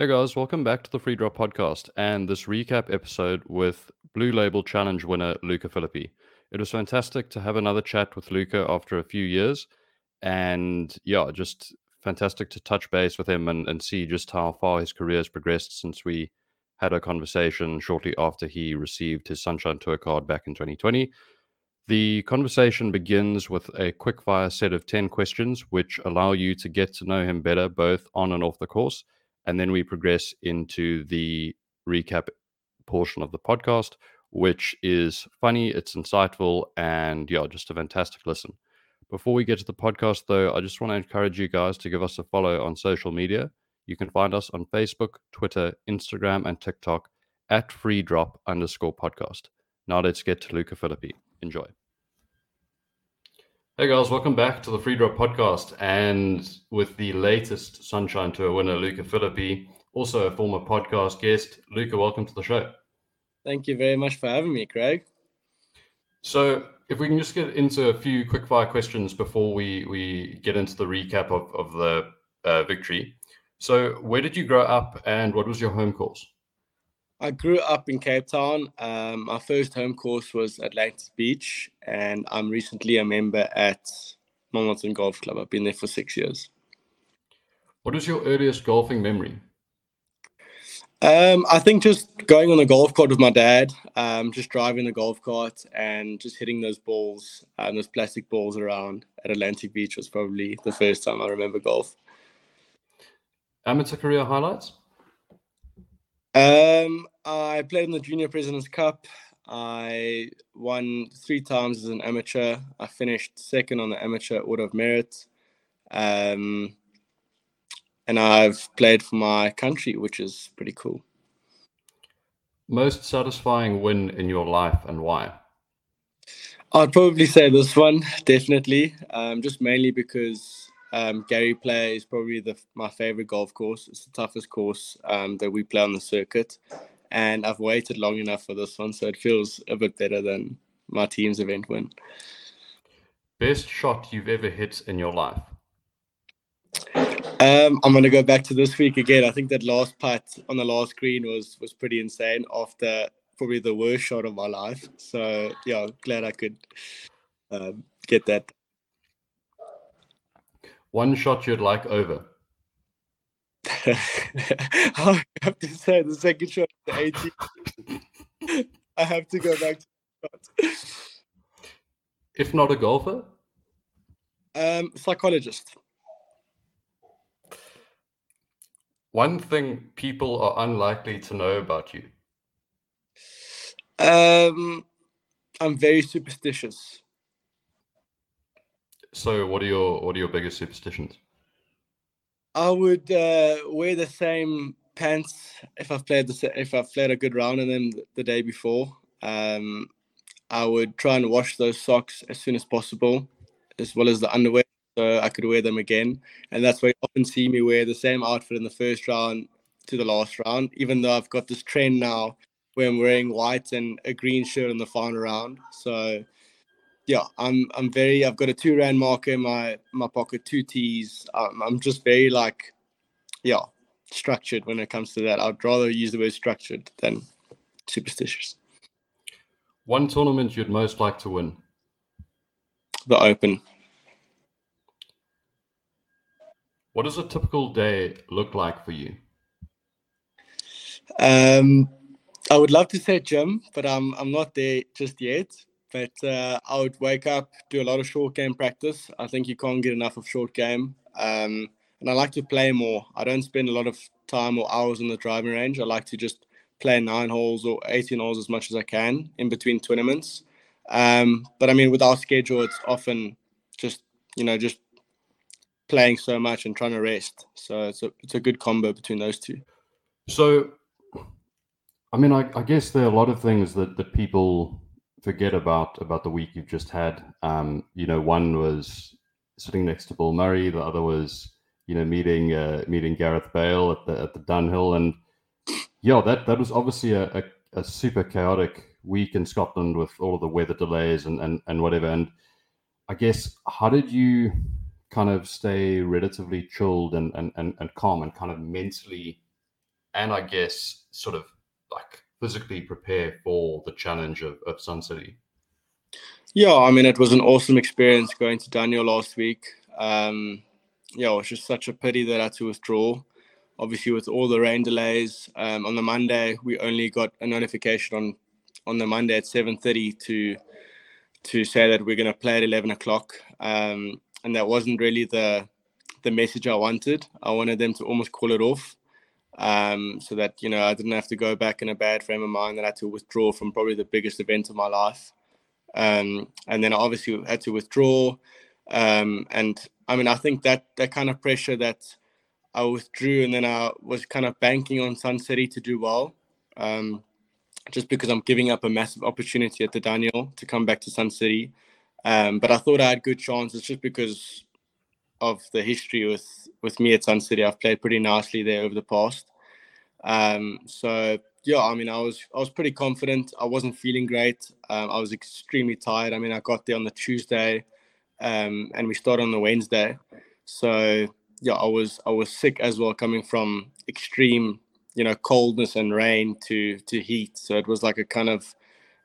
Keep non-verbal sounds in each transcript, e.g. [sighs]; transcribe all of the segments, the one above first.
Hey guys, welcome back to the Free Drop Podcast and this recap episode with Blue Label Challenge winner Luca Filippi. It was fantastic to have another chat with Luca after a few years, and yeah, just fantastic to touch base with him and, and see just how far his career has progressed since we had a conversation shortly after he received his Sunshine Tour card back in 2020. The conversation begins with a quickfire set of 10 questions, which allow you to get to know him better both on and off the course and then we progress into the recap portion of the podcast, which is funny, it's insightful, and yeah, just a fantastic listen. Before we get to the podcast, though, I just want to encourage you guys to give us a follow on social media. You can find us on Facebook, Twitter, Instagram, and TikTok at freedrop underscore podcast. Now let's get to Luca Filippi. Enjoy. Hey guys, welcome back to the Free Drop podcast. And with the latest Sunshine Tour winner, Luca Filippi, also a former podcast guest. Luca, welcome to the show. Thank you very much for having me, Craig. So, if we can just get into a few quickfire questions before we, we get into the recap of, of the uh, victory. So, where did you grow up and what was your home course? I grew up in Cape Town. Um, my first home course was Atlantic Beach, and I'm recently a member at Milnerton Golf Club. I've been there for six years. What is your earliest golfing memory? Um, I think just going on the golf cart with my dad, um, just driving the golf cart and just hitting those balls, um, those plastic balls around at Atlantic Beach was probably the first time I remember golf. Amateur career highlights? Um, I played in the Junior Presidents Cup. I won three times as an amateur. I finished second on the Amateur Order of Merit. Um, and I've played for my country, which is pretty cool. Most satisfying win in your life and why? I'd probably say this one, [laughs] definitely. Um, just mainly because um, Gary Player is probably the, my favorite golf course. It's the toughest course um, that we play on the circuit. And I've waited long enough for this one, so it feels a bit better than my team's event win. Best shot you've ever hit in your life? Um, I'm going to go back to this week again. I think that last putt on the last green was was pretty insane after probably the worst shot of my life. So yeah, glad I could um, get that one shot you'd like over? [laughs] I have to say the second shot, at the 18. I have to go back to If not a golfer? Um, psychologist. One thing people are unlikely to know about you. Um, I'm very superstitious. So, what are your what are your biggest superstitions? I would uh, wear the same pants if I've played the if I've played a good round and then the day before. Um, I would try and wash those socks as soon as possible, as well as the underwear, so I could wear them again. And that's why you often see me wear the same outfit in the first round to the last round, even though I've got this trend now where I'm wearing white and a green shirt in the final round. So yeah, I'm I'm very I've got a two rand marker in my my pocket, two T's. Um, I'm just very like, yeah, structured when it comes to that. I'd rather use the word structured than superstitious. One tournament you'd most like to win? The Open. What does a typical day look like for you? Um, I would love to say gym, but I'm I'm not there just yet. But uh, I would wake up, do a lot of short game practice. I think you can't get enough of short game. Um, and I like to play more. I don't spend a lot of time or hours in the driving range. I like to just play nine holes or 18 holes as much as I can in between tournaments. Um, but I mean, with our schedule, it's often just, you know, just playing so much and trying to rest. So it's a, it's a good combo between those two. So, I mean, I, I guess there are a lot of things that, that people forget about about the week you've just had. Um, you know, one was sitting next to Bill Murray, the other was you know meeting uh, meeting Gareth Bale at the at the Dunhill, and yeah, that that was obviously a, a, a super chaotic week in Scotland with all of the weather delays and and and whatever. And I guess how did you kind of stay relatively chilled and and and, and calm and kind of mentally and I guess sort of like physically prepare for the challenge of, of Sun City? Yeah, I mean, it was an awesome experience going to Dunhill last week. Um, yeah, it was just such a pity that I had to withdraw. Obviously, with all the rain delays um, on the Monday, we only got a notification on on the Monday at seven thirty to to say that we're going to play at eleven o'clock, um, and that wasn't really the the message I wanted. I wanted them to almost call it off um, so that you know I didn't have to go back in a bad frame of mind. That I had to withdraw from probably the biggest event of my life, um, and then I obviously had to withdraw. Um, and I mean, I think that that kind of pressure that I withdrew, and then I was kind of banking on Sun City to do well, um, just because I'm giving up a massive opportunity at the Dunhill to come back to Sun City. Um, but I thought I had good chances just because of the history with with me at Sun City. I've played pretty nicely there over the past. Um, so yeah, I mean, I was I was pretty confident. I wasn't feeling great. Um, I was extremely tired. I mean, I got there on the Tuesday, um, and we started on the Wednesday. So yeah, I was I was sick as well, coming from extreme, you know, coldness and rain to to heat. So it was like a kind of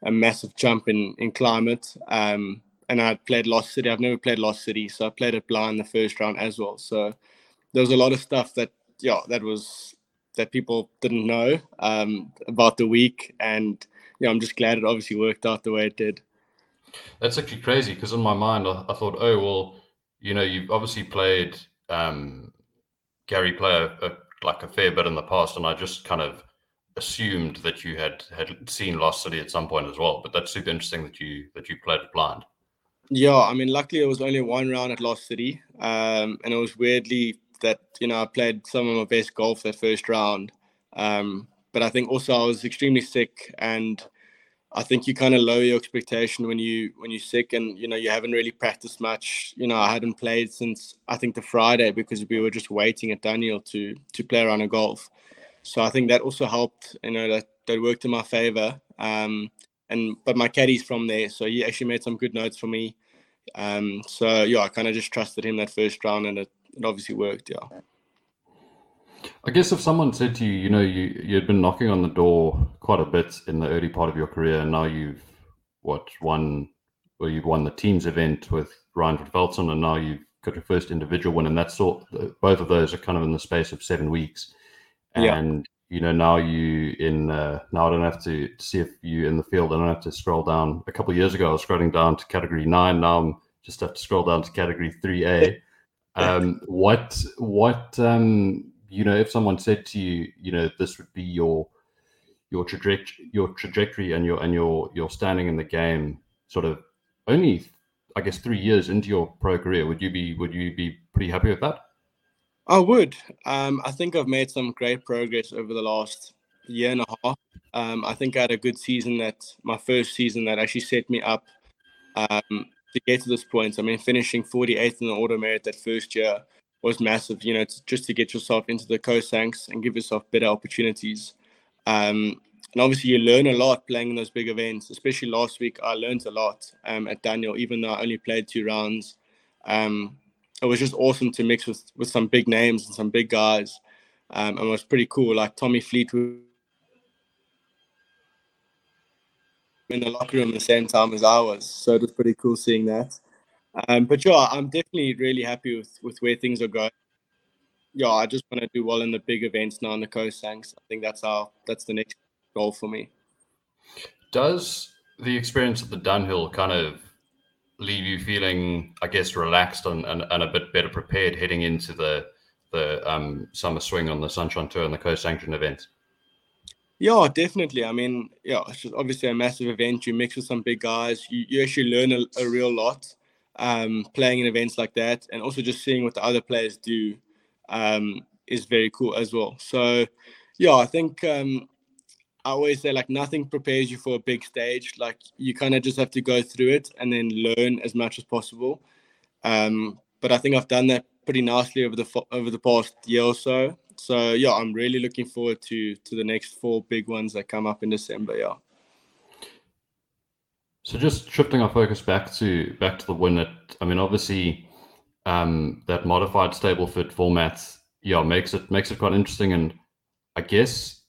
a massive jump in in climate. Um, and I played Lost City. I've never played Lost City, so I played it blind the first round as well. So there was a lot of stuff that yeah that was that people didn't know um, about the week, and yeah, I'm just glad it obviously worked out the way it did. That's actually crazy because in my mind I, I, thought, oh well, you know, you've obviously played um, Gary player a, like a fair bit in the past, and I just kind of assumed that you had had seen Lost City at some point as well. But that's super interesting that you that you played it blind. Yeah, I mean, luckily it was only one round at Lost City, um, and it was weirdly that you know I played some of my best golf that first round. Um, but I think also I was extremely sick, and I think you kind of lower your expectation when you when you're sick, and you know you haven't really practiced much. You know, I hadn't played since I think the Friday because we were just waiting at Dunhill to to play around a golf. So I think that also helped. You know that that worked in my favor. Um, and but my caddy's from there, so he actually made some good notes for me. Um, so yeah, I kind of just trusted him that first round, and it, it obviously worked. Yeah. I guess if someone said to you, you know, you you'd been knocking on the door quite a bit in the early part of your career, and now you've what won, or you've won the teams event with Ryan Velzen, and now you've got your first individual win, and that's sort. Both of those are kind of in the space of seven weeks, and you know now you in uh, now I don't have to see if you in the field. I don't have to scroll down. A couple of years ago, I was scrolling down to category nine. Now I'm just have to scroll down to category three A. Um, what what um, you know if someone said to you, you know, this would be your your trajectory, your trajectory, and your and your your standing in the game, sort of only, I guess, three years into your pro career, would you be would you be pretty happy with that? I would. Um, I think I've made some great progress over the last year and a half. Um, I think I had a good season that my first season that actually set me up um, to get to this point. I mean, finishing 48th in the auto merit that first year was massive, you know, just to get yourself into the COSANCs and give yourself better opportunities. Um, and obviously, you learn a lot playing in those big events, especially last week. I learned a lot um, at Dunhill, even though I only played two rounds. Um, it was just awesome to mix with with some big names and some big guys, um, and it was pretty cool. Like Tommy Fleetwood in the locker room at the same time as I was, so it was pretty cool seeing that. Um, but yeah, I'm definitely really happy with with where things are going. Yeah, I just want to do well in the big events now in the COSANCs. I think that's our that's the next goal for me. Does the experience at the Dunhill kind of leave you feeling, I guess, relaxed and, and, and a bit better prepared heading into the the um, summer swing on the Sunshine Tour and the co-sanction events? Yeah, definitely. I mean, yeah, it's just obviously a massive event. You mix with some big guys. You, you actually learn a, a real lot um, playing in events like that, and also just seeing what the other players do um, is very cool as well. So, yeah, I think um, I always say like nothing prepares you for a big stage. Like you kind of just have to go through it and then learn as much as possible. Um, but I think I've done that pretty nicely over the over the past year or so. So yeah, I'm really looking forward to to the next four big ones that come up in December. Yeah. So just shifting our focus back to back to the win. At I mean, obviously, um, that modified Stableford format, yeah, makes it makes it quite interesting. And I guess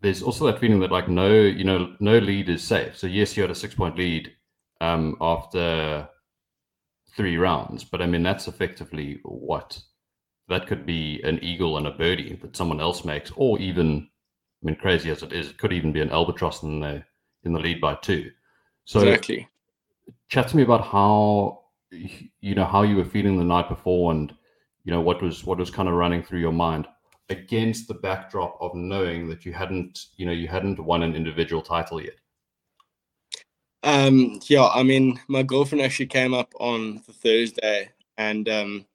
there's also that feeling that like no, you know, no lead is safe. So yes, you had a six point lead um, after three rounds, but I mean that's effectively what that could be an eagle and a birdie that someone else makes, or even I mean, crazy as it is, it could even be an albatross in the in the lead by two. So exactly. Chat to me about how you know how you were feeling the night before, and you know what was what was kind of running through your mind against the backdrop of knowing that you hadn't you know you hadn't won an individual title yet. Um, yeah, I mean, my girlfriend actually came up on the Thursday, and um,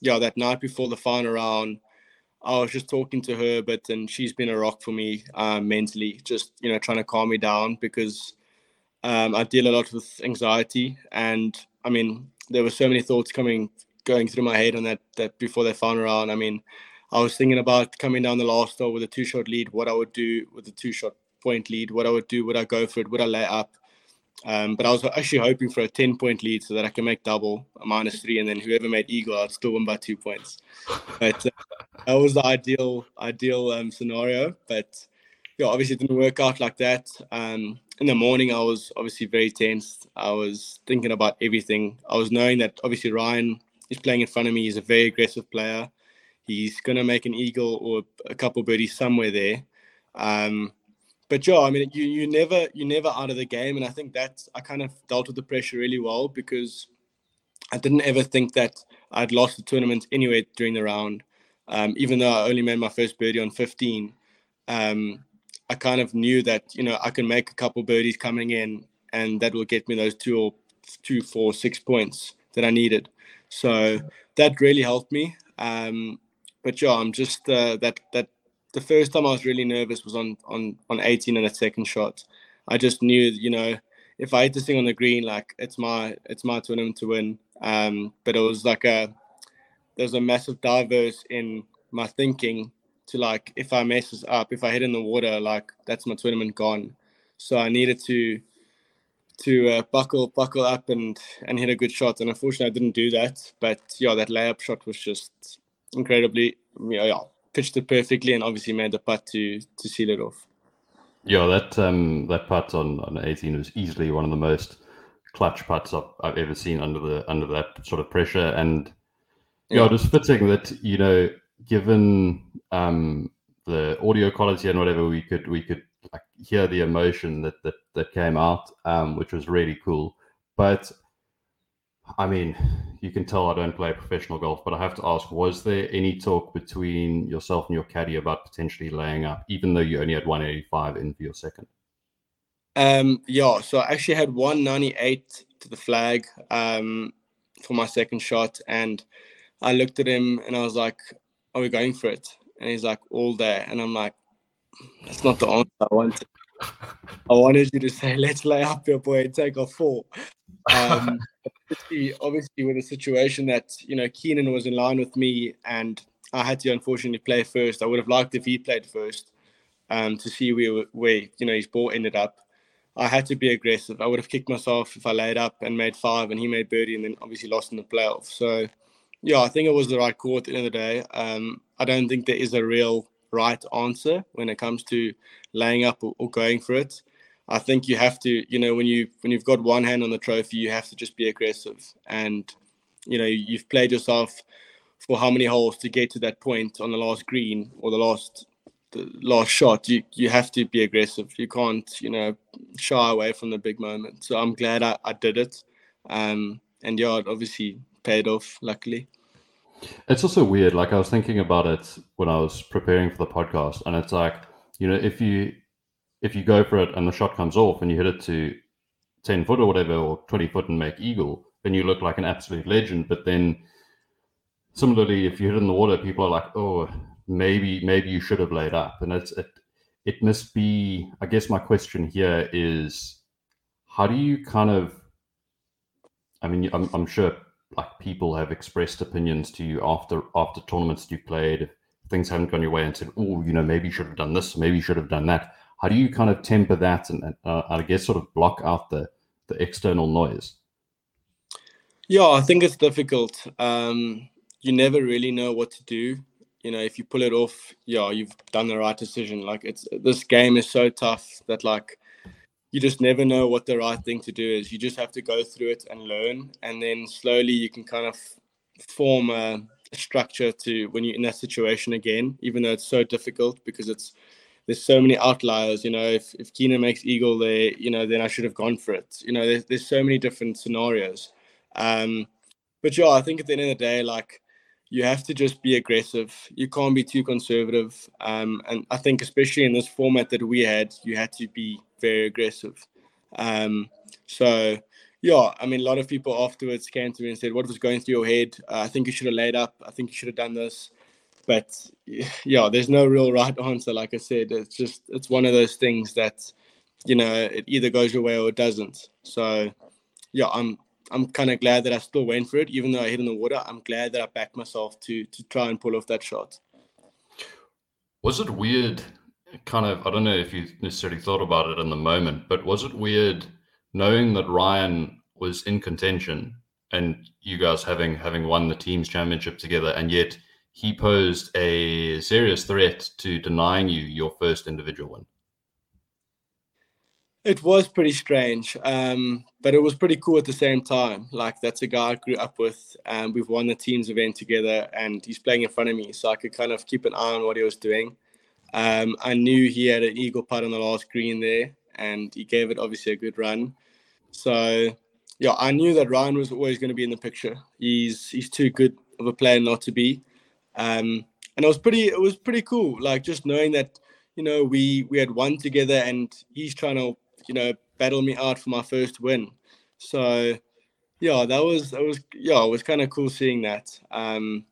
yeah, that night before the final round, I was just talking to her, but and she's been a rock for me uh, mentally, just you know trying to calm me down because um, I deal a lot with anxiety, and I mean there were so many thoughts coming going through my head on that that before that final round. I mean, I was thinking about coming down the last hole with a two shot lead, what I would do with a two shot point lead, what I would do, would I go for it, would I lay up? Um, but I was actually hoping for a 10 point lead so that I can make double, a minus three, and then whoever made eagle, I'd still win by two points. But uh, that was the ideal ideal um, scenario. But yeah, obviously it didn't work out like that. Um, in the morning, I was obviously very tense. I was thinking about everything. I was knowing that obviously Ryan is playing in front of me. He's a very aggressive player. He's going to make an eagle or a couple birdies somewhere there. Um, but yeah, I mean, you you never you never out of the game, and I think that's I kind of dealt with the pressure really well because I didn't ever think that I'd lost the tournament anyway during the round, um, even though I only made my first birdie on 15. Um, I kind of knew that you know I can make a couple birdies coming in, and that will get me those two or two, four, six points that I needed. So that really helped me. Um, but yeah, I'm just uh, that that the first time I was really nervous was on on on 18 and a second shot. I just knew, you know, if I hit this thing on the green, like it's my it's my tournament to win. Um, but it was like a there's a massive diverse in my thinking to like if I mess this up, if I hit in the water, like that's my tournament gone. So I needed to to uh, buckle buckle up and and hit a good shot. And unfortunately, I didn't do that. But yeah, that layup shot was just incredibly yeah, pitched it perfectly and obviously made the putt to to seal it off. Yeah, that um that putt on, on 18 was easily one of the most clutch putts I've, I've ever seen under the under that sort of pressure. And yeah, yeah just fitting that, you know, given um the audio quality and whatever we could we could like hear the emotion that that, that came out, um, which was really cool. But I mean, you can tell I don't play professional golf, but I have to ask: Was there any talk between yourself and your caddy about potentially laying up, even though you only had 185 in for your second? Um, yeah, so I actually had 198 to the flag um, for my second shot, and I looked at him and I was like, "Are we going for it?" And he's like, "All day," and I'm like, "That's not the answer I wanted." [laughs] I wanted you to say, "Let's lay up, your boy, and take off four. Um, [laughs] obviously, obviously, with a situation that you know Keenan was in line with me, and I had to unfortunately play first. I would have liked if he played first um, to see where where you know his ball ended up. I had to be aggressive. I would have kicked myself if I laid up and made five, and he made birdie, and then obviously lost in the playoff. So, yeah, I think it was the right call at the end of the day. Um, I don't think there is a real right answer when it comes to laying up or, or going for it. I think you have to, you know, when you when you've got one hand on the trophy, you have to just be aggressive. And you know, you've played yourself for how many holes to get to that point on the last green or the last the last shot. You you have to be aggressive. You can't, you know, shy away from the big moment. So I'm glad I, I did it. Um, and yeah, it obviously paid off. Luckily. It's also weird. Like I was thinking about it when I was preparing for the podcast, and it's like, you know, if you if you go for it and the shot comes off and you hit it to 10 foot or whatever, or 20 foot and make eagle, then you look like an absolute legend. But then similarly, if you hit it in the water, people are like, oh, maybe, maybe you should have laid up. And it's, it, it must be. I guess my question here is, how do you kind of? I mean, I'm, I'm sure like people have expressed opinions to you after after tournaments you played. Things haven't gone your way and said, "Oh, you know, maybe you should have done this, maybe you should have done that." How do you kind of temper that and, uh, I guess sort of block out the the external noise? Yeah, I think it's difficult. Um, you never really know what to do. You know, if you pull it off, yeah, you've done the right decision. Like it's this game is so tough that like you just never know what the right thing to do is. You just have to go through it and learn, and then slowly you can kind of form a, a structure to when you're in that situation again. Even though it's so difficult because it's there's so many outliers. You know, if if Keenan makes eagle there, you know, then I should have gone for it. You know, there's there's so many different scenarios. Um, but yeah, I think at the end of the day, like you have to just be aggressive. You can't be too conservative. Um, and I think especially in this format that we had, you had to be very aggressive. Um, so yeah, I mean, a lot of people afterwards came to me and said, "What was going through your head? Uh, I think you should have laid up. I think you should have done this." But yeah, there's no real right answer. Like I said, it's just it's one of those things that you know it either goes your way or it doesn't. So yeah, I'm I'm kind of glad that I still went for it, even though I hit in the water. I'm glad that I backed myself to to try and pull off that shot. Was it weird? Kind of, I don't know if you necessarily thought about it in the moment, but was it weird knowing that Ryan was in contention and you guys having having won the team's championship together, and yet he posed a serious threat to denying you your first individual win? It was pretty strange, um, but it was pretty cool at the same time. Like that's a guy I grew up with, and we've won the teams event together, and he's playing in front of me, so I could kind of keep an eye on what he was doing. Um, I knew he had an eagle putt on the last green there, and he gave it obviously a good run. So yeah, I knew that Ryan was always going to be in the picture. He's he's too good of a player not to be, um, and it was pretty it was pretty cool. Like just knowing that you know we we had won together, and he's trying to you know, battle me out for my first win. So yeah, that was that was yeah, it was kind of cool seeing that. Um,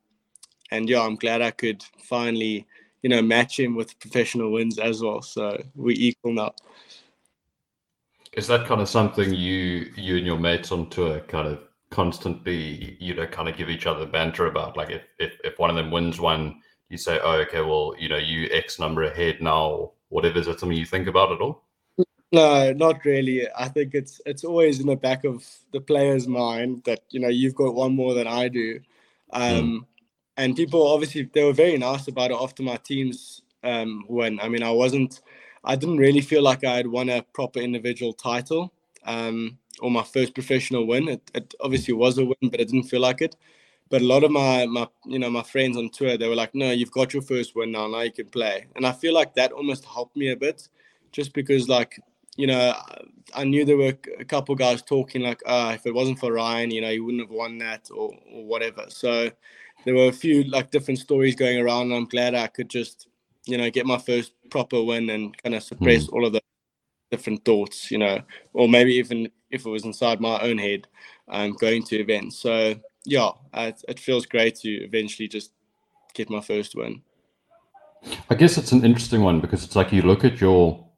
and yeah, I'm glad I could finally, you know, match him with professional wins as well. So we equal now. Is that kind of something you you and your mates on tour kind of constantly, you know, kind of give each other banter about? Like if if, if one of them wins one, you say, Oh, okay, well, you know, you X number ahead now, whatever. Is that something you think about at all? No, not really. I think it's it's always in the back of the player's mind that you know you've got one more than I do, um, mm. and people obviously they were very nice about it after my team's um, win. I mean, I wasn't, I didn't really feel like I had won a proper individual title um, or my first professional win. It, it obviously was a win, but it didn't feel like it. But a lot of my my you know my friends on tour they were like, no, you've got your first win now. Now you can play, and I feel like that almost helped me a bit, just because like you know, I knew there were a couple guys talking like, ah, if it wasn't for Ryan, you know, he wouldn't have won that or, or whatever. So there were a few like different stories going around. And I'm glad I could just, you know, get my first proper win and kind of suppress mm. all of the different thoughts, you know, or maybe even if it was inside my own head, um, going to events. So yeah, it, it feels great to eventually just get my first win. I guess it's an interesting one because it's like you look at your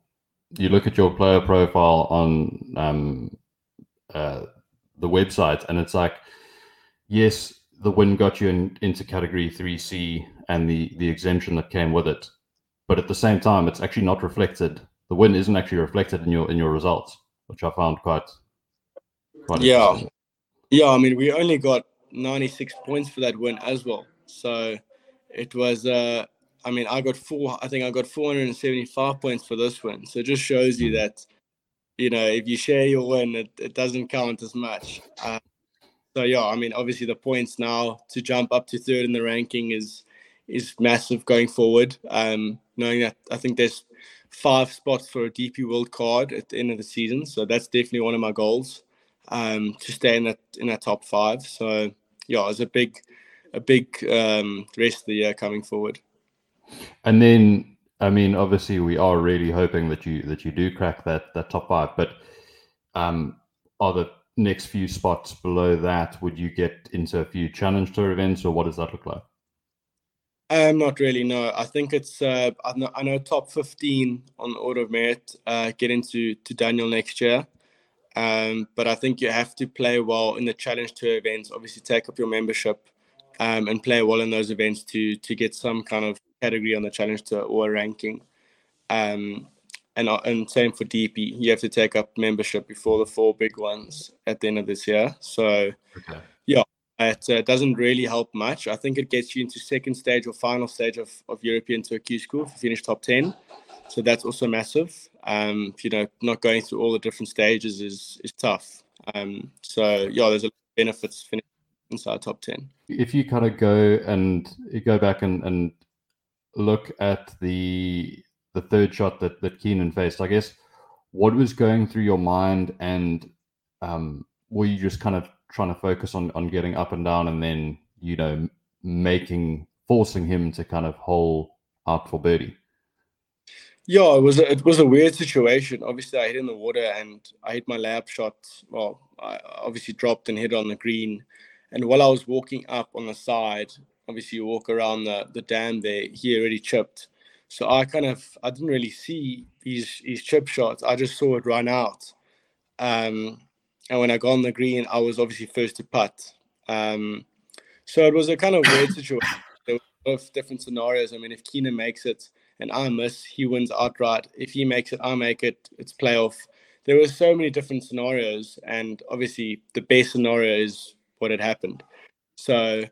you look at your player profile on um, uh, the website, and it's like, yes, the win got you in, into category 3C and the, the exemption that came with it. But at the same time, it's actually not reflected. The win isn't actually reflected in your in your results, which I found quite quite yeah. Yeah, I mean, we only got 96 points for that win as well. So it was uh, I mean, I got four. I think I got 475 points for this win. So it just shows you hmm. that, you know, if you share your win, it, it doesn't count as much. Uh, so yeah, I mean, obviously the points now to jump up to third in the ranking is is massive going forward. Um, knowing that I think there's five spots for a DP World card at the end of the season, so that's definitely one of my goals. Um, to stay in that in that top five. So yeah, it's a big a big um, rest of the year coming forward. And then, I mean, obviously, we are really hoping that you that you do crack that that top five. But um, are the next few spots below that? Would you get into a few challenge tour events, or what does that look like? Um, not really. No, I think it's. Uh, I, know, I know top fifteen on the order of merit uh, get into to Dunhill next year. Um, but I think you have to play well in the challenge tour events. Obviously, take up your membership um, and play well in those events to to get some kind of category on the challenge tour or ranking. Um, and uh, and same for DP. You have to take up membership before the four big ones at the end of this year. So, okay. It uh, doesn't really help much. I think it gets you into second stage or final stage of, of European Q School if you finish top ten. So that's also massive. Um, you know, not going through all the different stages is is tough. Um, so yeah, there's a benefits inside top ten. If you kind of go and go back and, and look at the the third shot that that Keenan faced, I guess what was going through your mind, and um, were you just kind of trying to focus on on getting up and down, and then you know making forcing him to kind of hole out for birdie? Yeah, it was a, it was a weird situation. Obviously, I hit in the water and I hit my layup shot. Well, I obviously dropped and hit on the green. And while I was walking up on the side, obviously you walk around the, the dam there, he already chipped. So I kind of I didn't really see his his chip shots. I just saw it run out. Um, and when I got on the green, I was obviously first to putt. Um, so it was a kind of weird [coughs] situation. There were both different scenarios. I mean, if Keenan makes it, and I miss, he wins outright. If he makes it, I make it. It's playoff. There were so many different scenarios, and obviously the best scenario is what had happened. So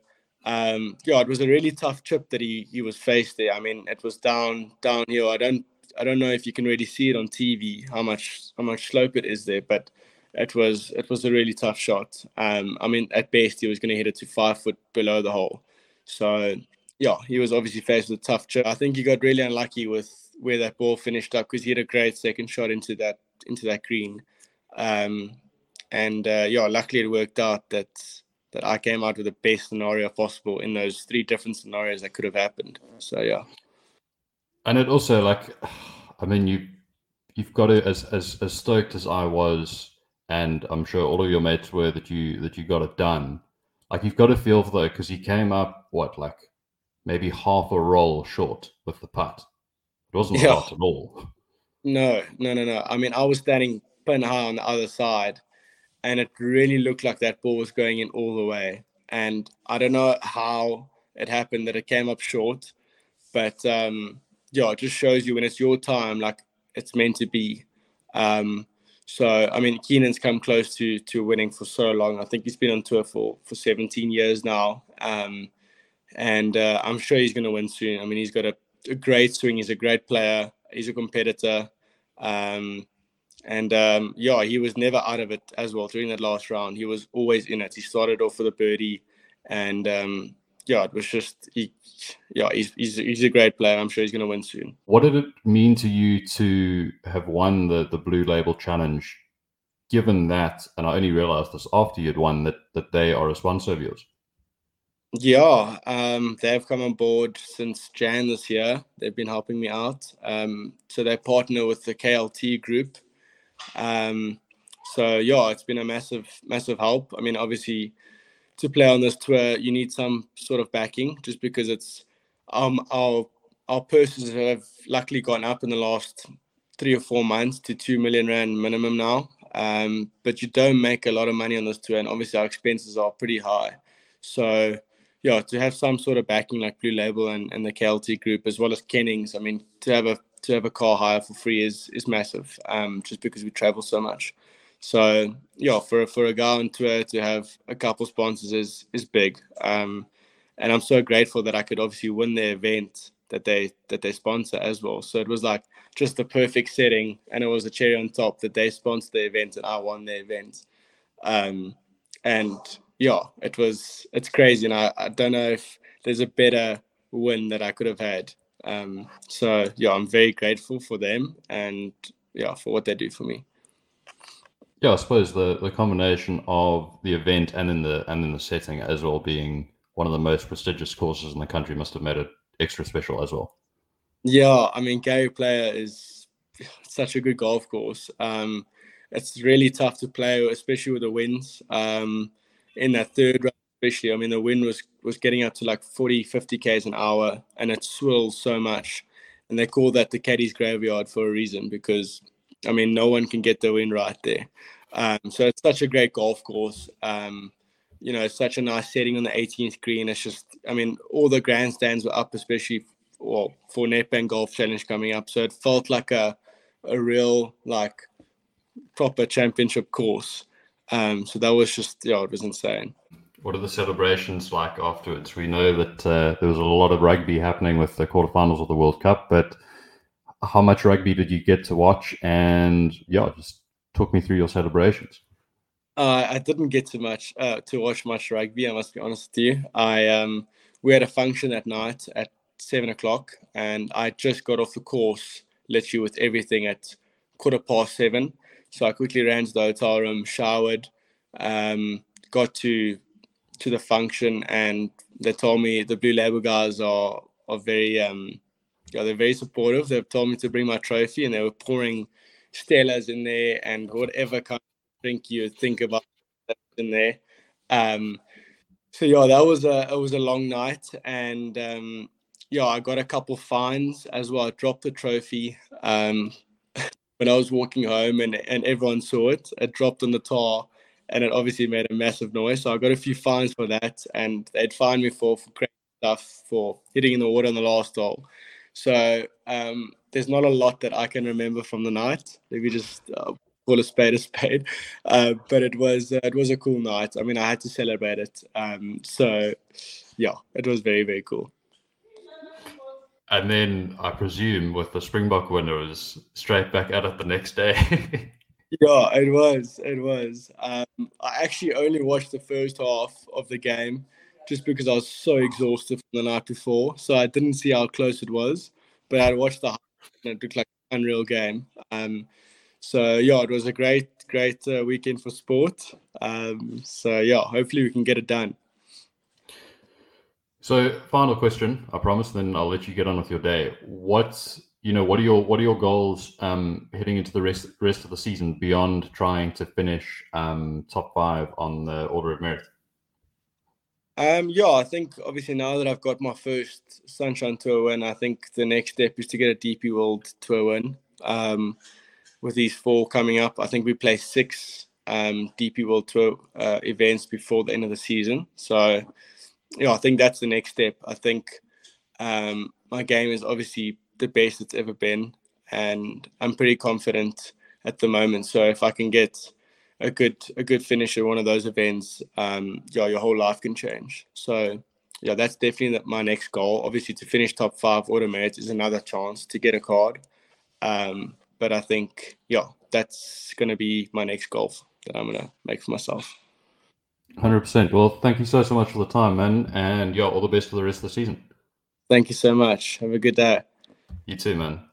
um, yeah, it was a really tough chip that he he was faced there. I mean, it was down downhill. I don't I don't know if you can really see it on TV how much how much slope it is there, but it was it was a really tough shot. Um, I mean, at best he was going to hit it to five foot below the hole. So yeah, he was obviously faced with a tough shot. I think he got really unlucky with where that ball finished up because he had a great second shot into that into that green. Um, and uh, yeah, luckily it worked out that that I came out with the best scenario possible in those three different scenarios that could have happened. So yeah. And it also like, I mean, you you've got to as as as stoked as I was, and I'm sure all of your mates were that you that you got it done. Like you've got to feel for though, because he came up what like maybe half a roll short with the putt. It wasn't yeah. a at all. No, no, no, no. I mean, I was standing pin high on the other side, and it really looked like that ball was going in all the way. And I don't know how it happened that it came up short, but um, yeah, it just shows you when it's your time, like it's meant to be. Um, so I mean, Keenan's come close to to winning for so long. I think he's been on tour for for 17 years now. Um, and uh, I'm sure he's going to win soon. I mean, he's got a, a, great swing. He's a great player. He's a competitor. Um, and um, yeah, he was never out of it as well during that last round. He was always in it. He started off with a birdie, and um, yeah, it was just he, yeah, he's, he's he's a great player. I'm sure he's going to win soon. What did it mean to you to have won the the Blue Label Challenge? Given that, and I only realized this after you'd won that that they are a sponsor of yours. Yeah, um, they've come on board since Jan this year. They've been helping me out. Um, so they partner with the KLT group. Um, so yeah, it's been a massive, massive help. I mean, obviously, to play on this tour, you need some sort of backing, just because it's um our our purses have luckily gone up in the last three or four months to two million rand minimum now. Um, but you don't make a lot of money on this tour, and obviously our expenses are pretty high. So yeah, to have some sort of backing like Blue Label and, and the KLT group as well as Kennings, I mean, to have a to have a car hire for free is is massive. Um, just because we travel so much. So yeah, for for a guy on tour to have a couple sponsors is is big. Um, and I'm so grateful that I could obviously win the event that they that they sponsor as well. So it was like just the perfect setting, and it was a cherry on top that they sponsored the event and I won the event. Um, and yeah, it was it's crazy, and I, I don't know if there's a better win that I could have had. Um, so yeah, I'm very grateful for them and yeah for what they do for me. Yeah, I suppose the the combination of the event and in the and in the setting as well being one of the most prestigious courses in the country must have made it extra special as well. Yeah, I mean Gary Player is [sighs] such a good golf course. Um, it's really tough to play, especially with the winds. Um, in that third round, especially. I mean, the wind was was getting up to like 40, 50 k's an hour, and it swirls so much. And they call that the caddy's graveyard for a reason because, I mean, no one can get the wind right there. Um, so it's such a great golf course. Um, you know, it's such a nice setting on the 18th green. It's just, I mean, all the grandstands were up, especially well for Nedbank Golf Challenge coming up. So it felt like a a real like proper championship course. Um, so that was just yeah, it was insane. What are the celebrations like afterwards? We know that uh, there was a lot of rugby happening with the quarterfinals of the World Cup, but how much rugby did you get to watch? And yeah, just talk me through your celebrations. Uh, I didn't get to much uh, to watch much rugby. I must be honest with you. I um, we had a function that night at seven o'clock, and I just got off the course literally with everything at quarter past seven. So I quickly ran to the hotel room, showered, um, got to to the function, and they told me the Blue Label guys are are very um, yeah they're very supportive. They've told me to bring my trophy, and they were pouring Stellas in there and whatever kind of drink you think about in there. Um, so yeah, that was a it was a long night, and um, yeah, I got a couple fines as well. I dropped the trophy um, [laughs] when I was walking home, and and everyone saw it. It dropped on the tar, and it obviously made a massive noise. So I got a few fines for that, and they'd fined me for for crazy stuff for hitting in the water on the last hole. So um, there's not a lot that I can remember from the night. Maybe just uh, call a spade a spade. [laughs] Uh, but it was uh, it was a cool night. I mean, I had to celebrate it. Um, so yeah, it was very very cool. And then I presume with the Springbok winner was straight back at it the next day. [laughs] yeah, it was. It was. Um, I actually only watched the first half of the game just because I was so exhausted from the night before. So I didn't see how close it was, but I watched the and it looked like an unreal game. Um, so yeah, it was a great, great uh, weekend for sport. Um, so yeah, hopefully we can get it done. So, final question, I promise. Then I'll let you get on with your day. What's you know what are your what are your goals um, heading into the rest rest of the season beyond trying to finish um, top five on the order of merit? Um, yeah, I think obviously now that I've got my first Sunshine Tour win, I think the next step is to get a DP World Tour win. Um, with these four coming up, I think we play six um, DP World Tour uh, events before the end of the season. So yeah, I think that's the next step. I think um, my game is obviously the best it's ever been, and I'm pretty confident at the moment. So if I can get a good a good finish at one of those events, um, yeah, your whole life can change. So yeah, that's definitely my next goal. Obviously, to finish top five automated is another chance to get a card. Um, but I think yeah, that's going to be my next goal that I'm going to make for myself. Hundred percent. Well, thank you so so much for the time, man, and yeah, all the best for the rest of the season. Thank you so much. Have a good day. You too, man.